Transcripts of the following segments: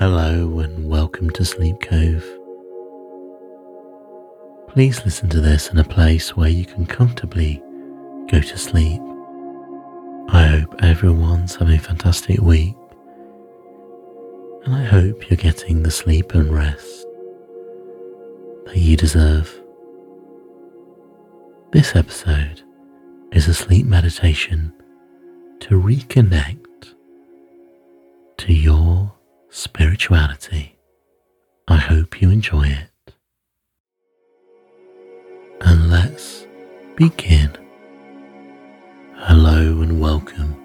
Hello and welcome to Sleep Cove. Please listen to this in a place where you can comfortably go to sleep. I hope everyone's having a fantastic week and I hope you're getting the sleep and rest that you deserve. This episode is a sleep meditation to reconnect to your spirituality. I hope you enjoy it. And let's begin. Hello and welcome.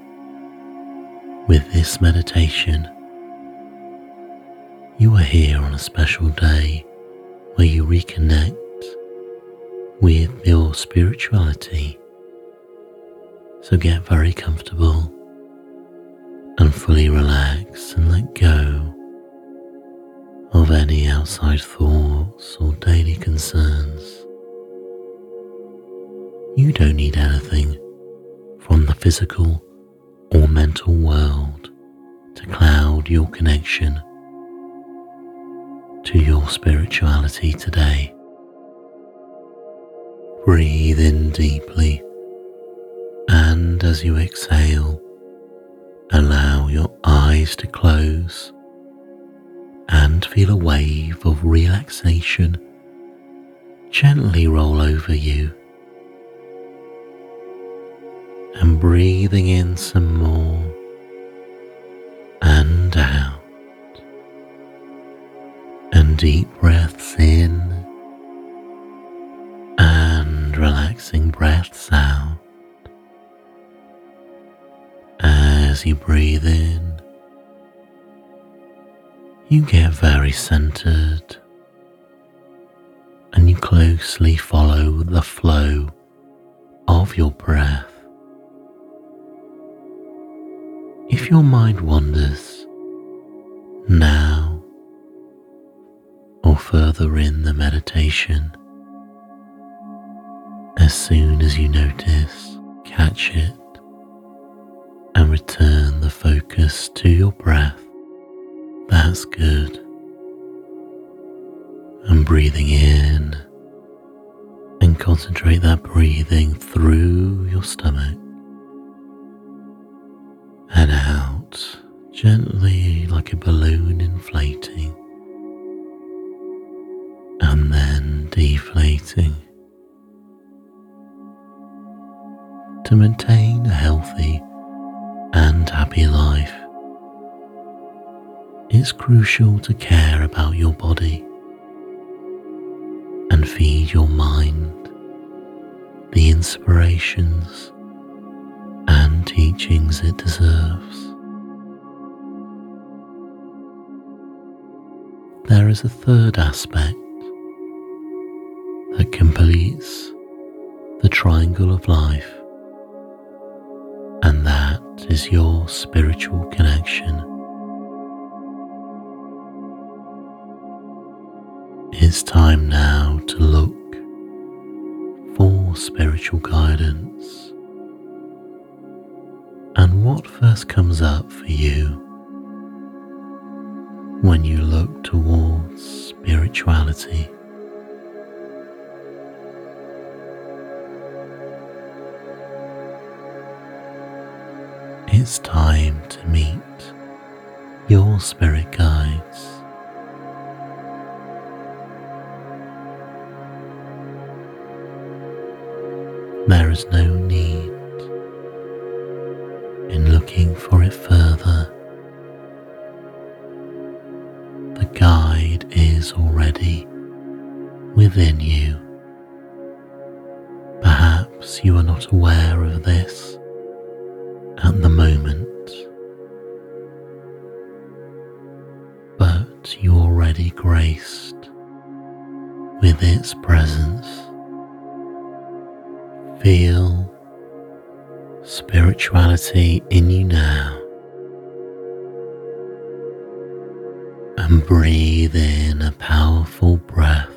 With this meditation, you are here on a special day where you reconnect with your spirituality. So get very comfortable and fully relax and let go of any outside thoughts or daily concerns. You don't need anything from the physical or mental world to cloud your connection to your spirituality today. Breathe in deeply, and as you exhale, Allow your eyes to close and feel a wave of relaxation gently roll over you. And breathing in some more and out. And deep breaths in and relaxing breaths out. As you breathe in, you get very centered. And you closely follow the flow of your breath. If your mind wanders now or further in the meditation, as soon as you notice, catch it and return the focus to your breath. That's good. And breathing in and concentrate that breathing through your stomach and out gently like a balloon inflating and then deflating. To maintain a healthy and happy life, it's crucial to care about your body and feed your mind. The inspirations and teachings it deserves. There is a third aspect that completes the triangle of life, is your spiritual connection. It's time now to look for spiritual guidance. And what first comes up for you when you look towards spirituality? It's time to meet your spirit guides. There is no need in looking for it further. The guide is already within you. Spirituality in you now. And breathe in a powerful breath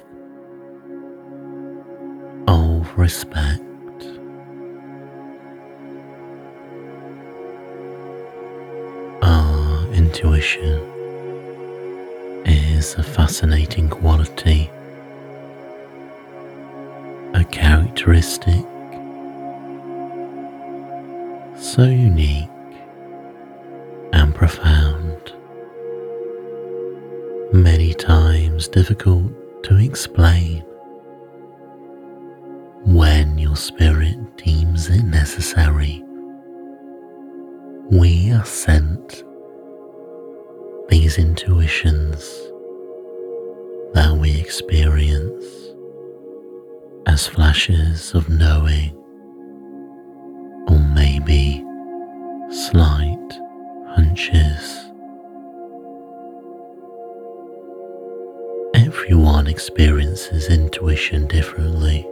of respect. Our intuition is a fascinating quality, a characteristic so unique and profound, many times difficult to explain when your spirit deems it necessary. We are sent these intuitions that we experience as flashes of knowing or maybe slight hunches. Everyone experiences intuition differently.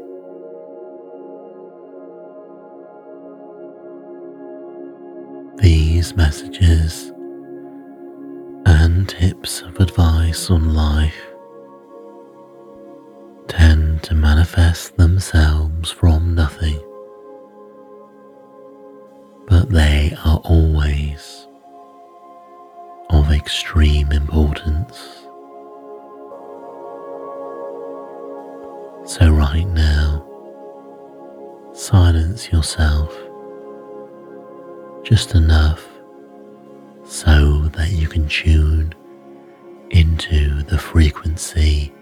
These messages and tips of advice on life tend to manifest themselves from nothing, but they are always of extreme importance. So, right now, silence yourself just enough so that you can tune into the frequency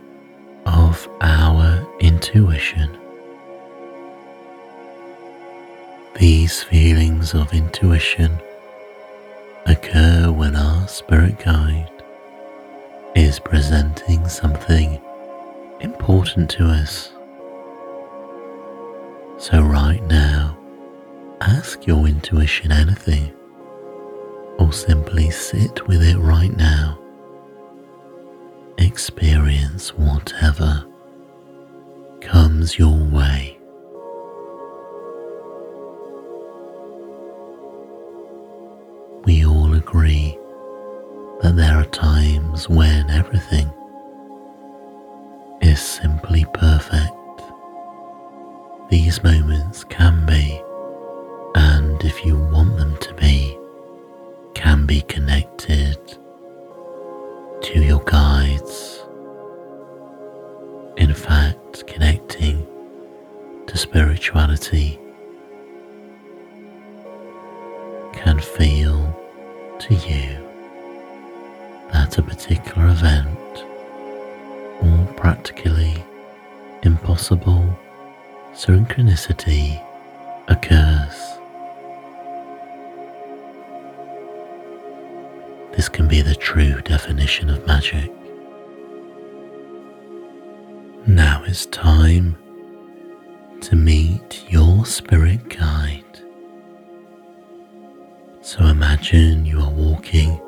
of our intuition. These feelings of intuition occur when our spirit guide is presenting something important to us. So, right now, ask your intuition anything or simply sit with it right now. Experience whatever comes your way. That there are times when everything is simply perfect. These moments can practically impossible synchronicity occurs. This can be the true definition of magic. Now it's time to meet your spirit guide. So imagine you are walking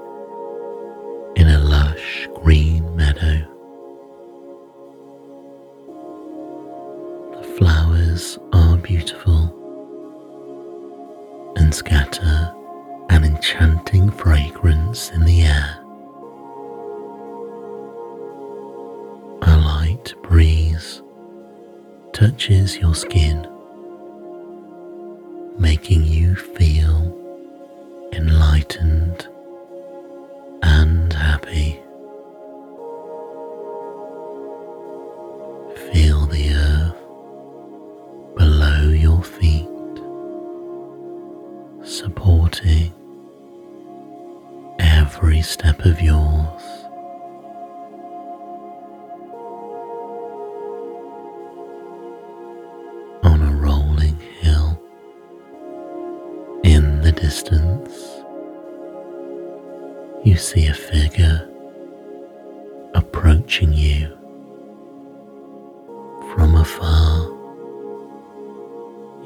in the air. A light breeze touches your skin, making you feel enlightened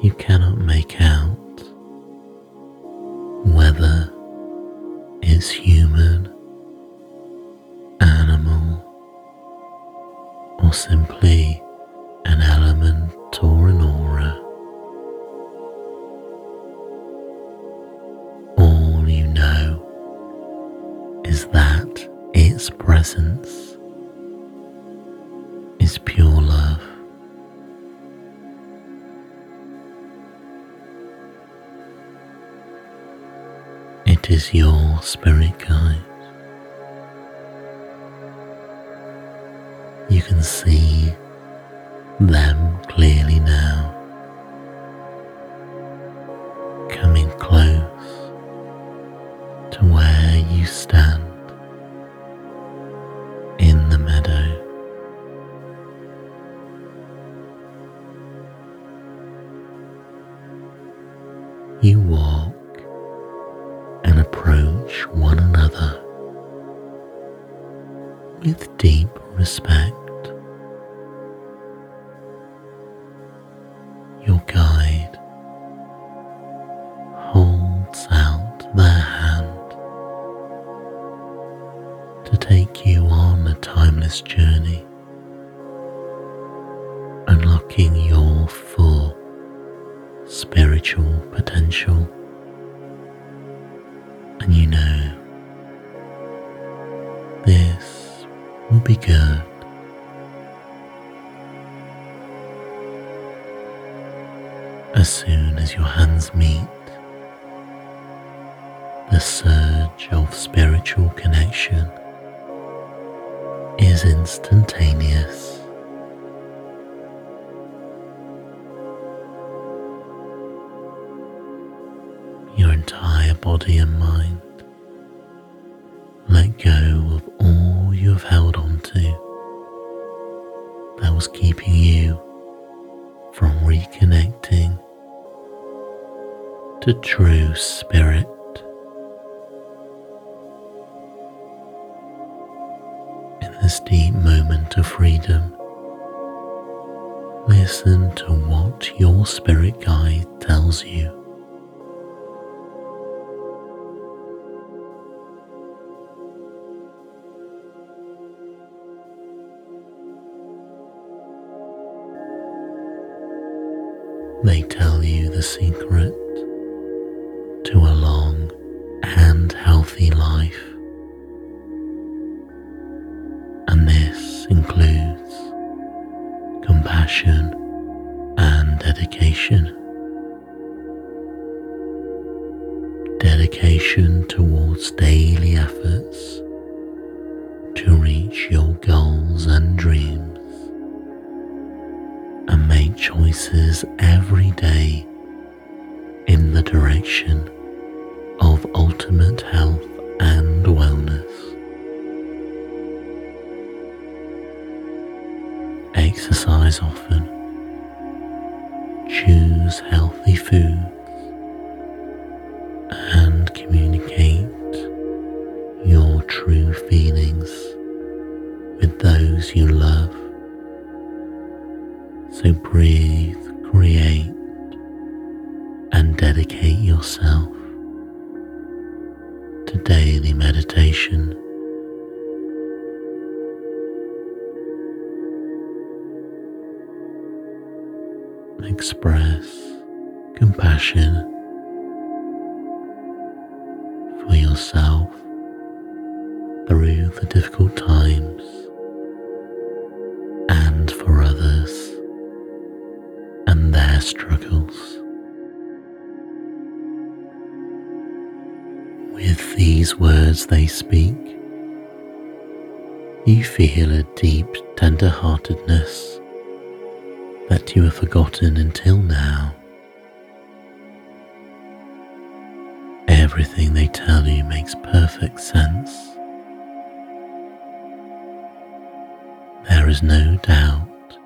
You cannot make out whether is human, coming close to where you stand be good. As soon as your hands meet, the surge of spiritual connection is instantaneous. Your entire body and mind was keeping you from reconnecting to true spirit. In this deep moment of freedom, listen to what your spirit guide tells you. Every day in the direction of ultimate health and wellness. Exercise often. Choose healthy foods Express compassion for yourself through the difficult times and for others and their struggles. With these words they speak, you feel a deep tender heartedness that you have forgotten until now. Everything they tell you makes perfect sense. There is no doubt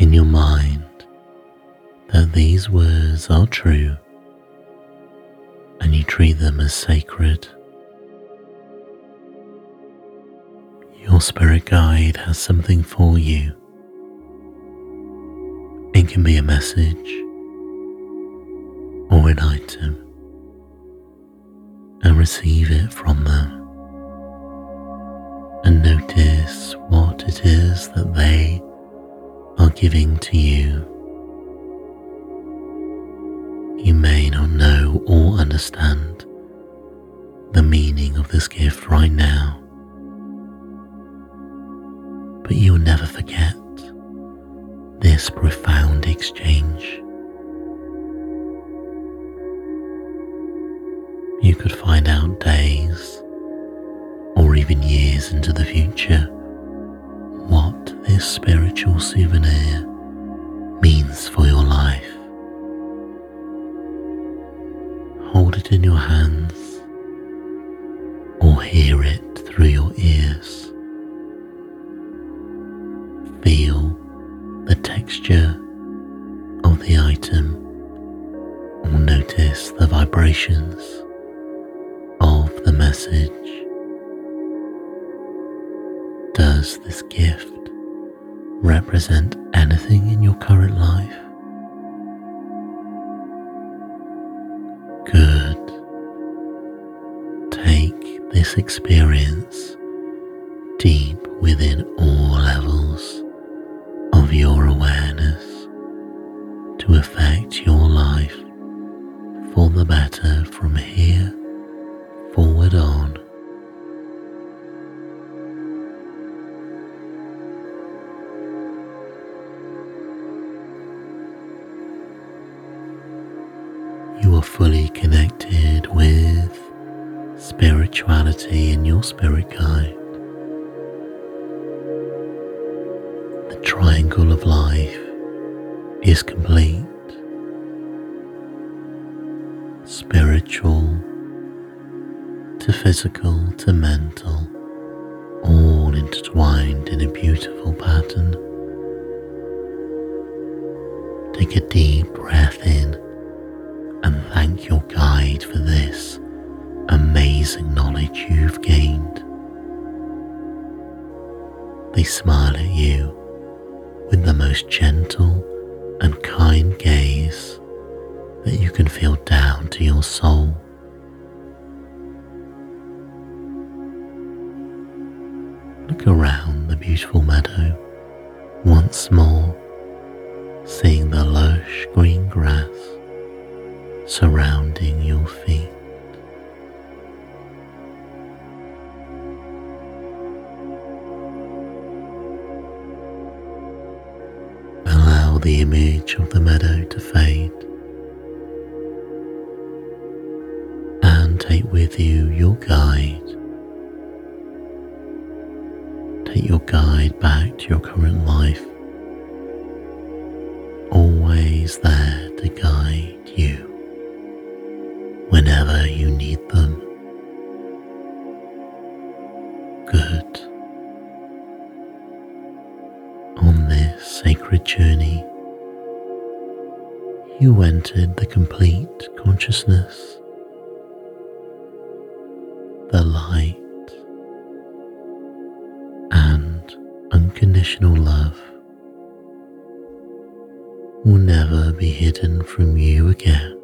in your mind that these words are true and you treat them as sacred. Your spirit guide has something for you. Can be a message or an item, and receive it from them. And notice what it is that they are giving to you. You may not know or understand the meaning of this gift right now, but you will never forget this profound exchange. You could find out days or even years into the future what this spiritual souvenir means for your life. Hold it in your hands represent anything in your current life? Good. Take this experience deep within all Spiritual to physical to mental, all intertwined in a beautiful pattern. Take a deep breath in and thank your guide for this amazing knowledge you've gained. They smile at you with the most gentle and kind gaze can feel down to your soul. Look around the beautiful meadow once more, seeing the lush green grass surrounding your feet. Allow the image of the meadow to fade with you your guide. Take your guide back to your current life, always there to guide you whenever you need them. Good. On this sacred journey, you entered the complete consciousness, the light, and unconditional love will never be hidden from you again.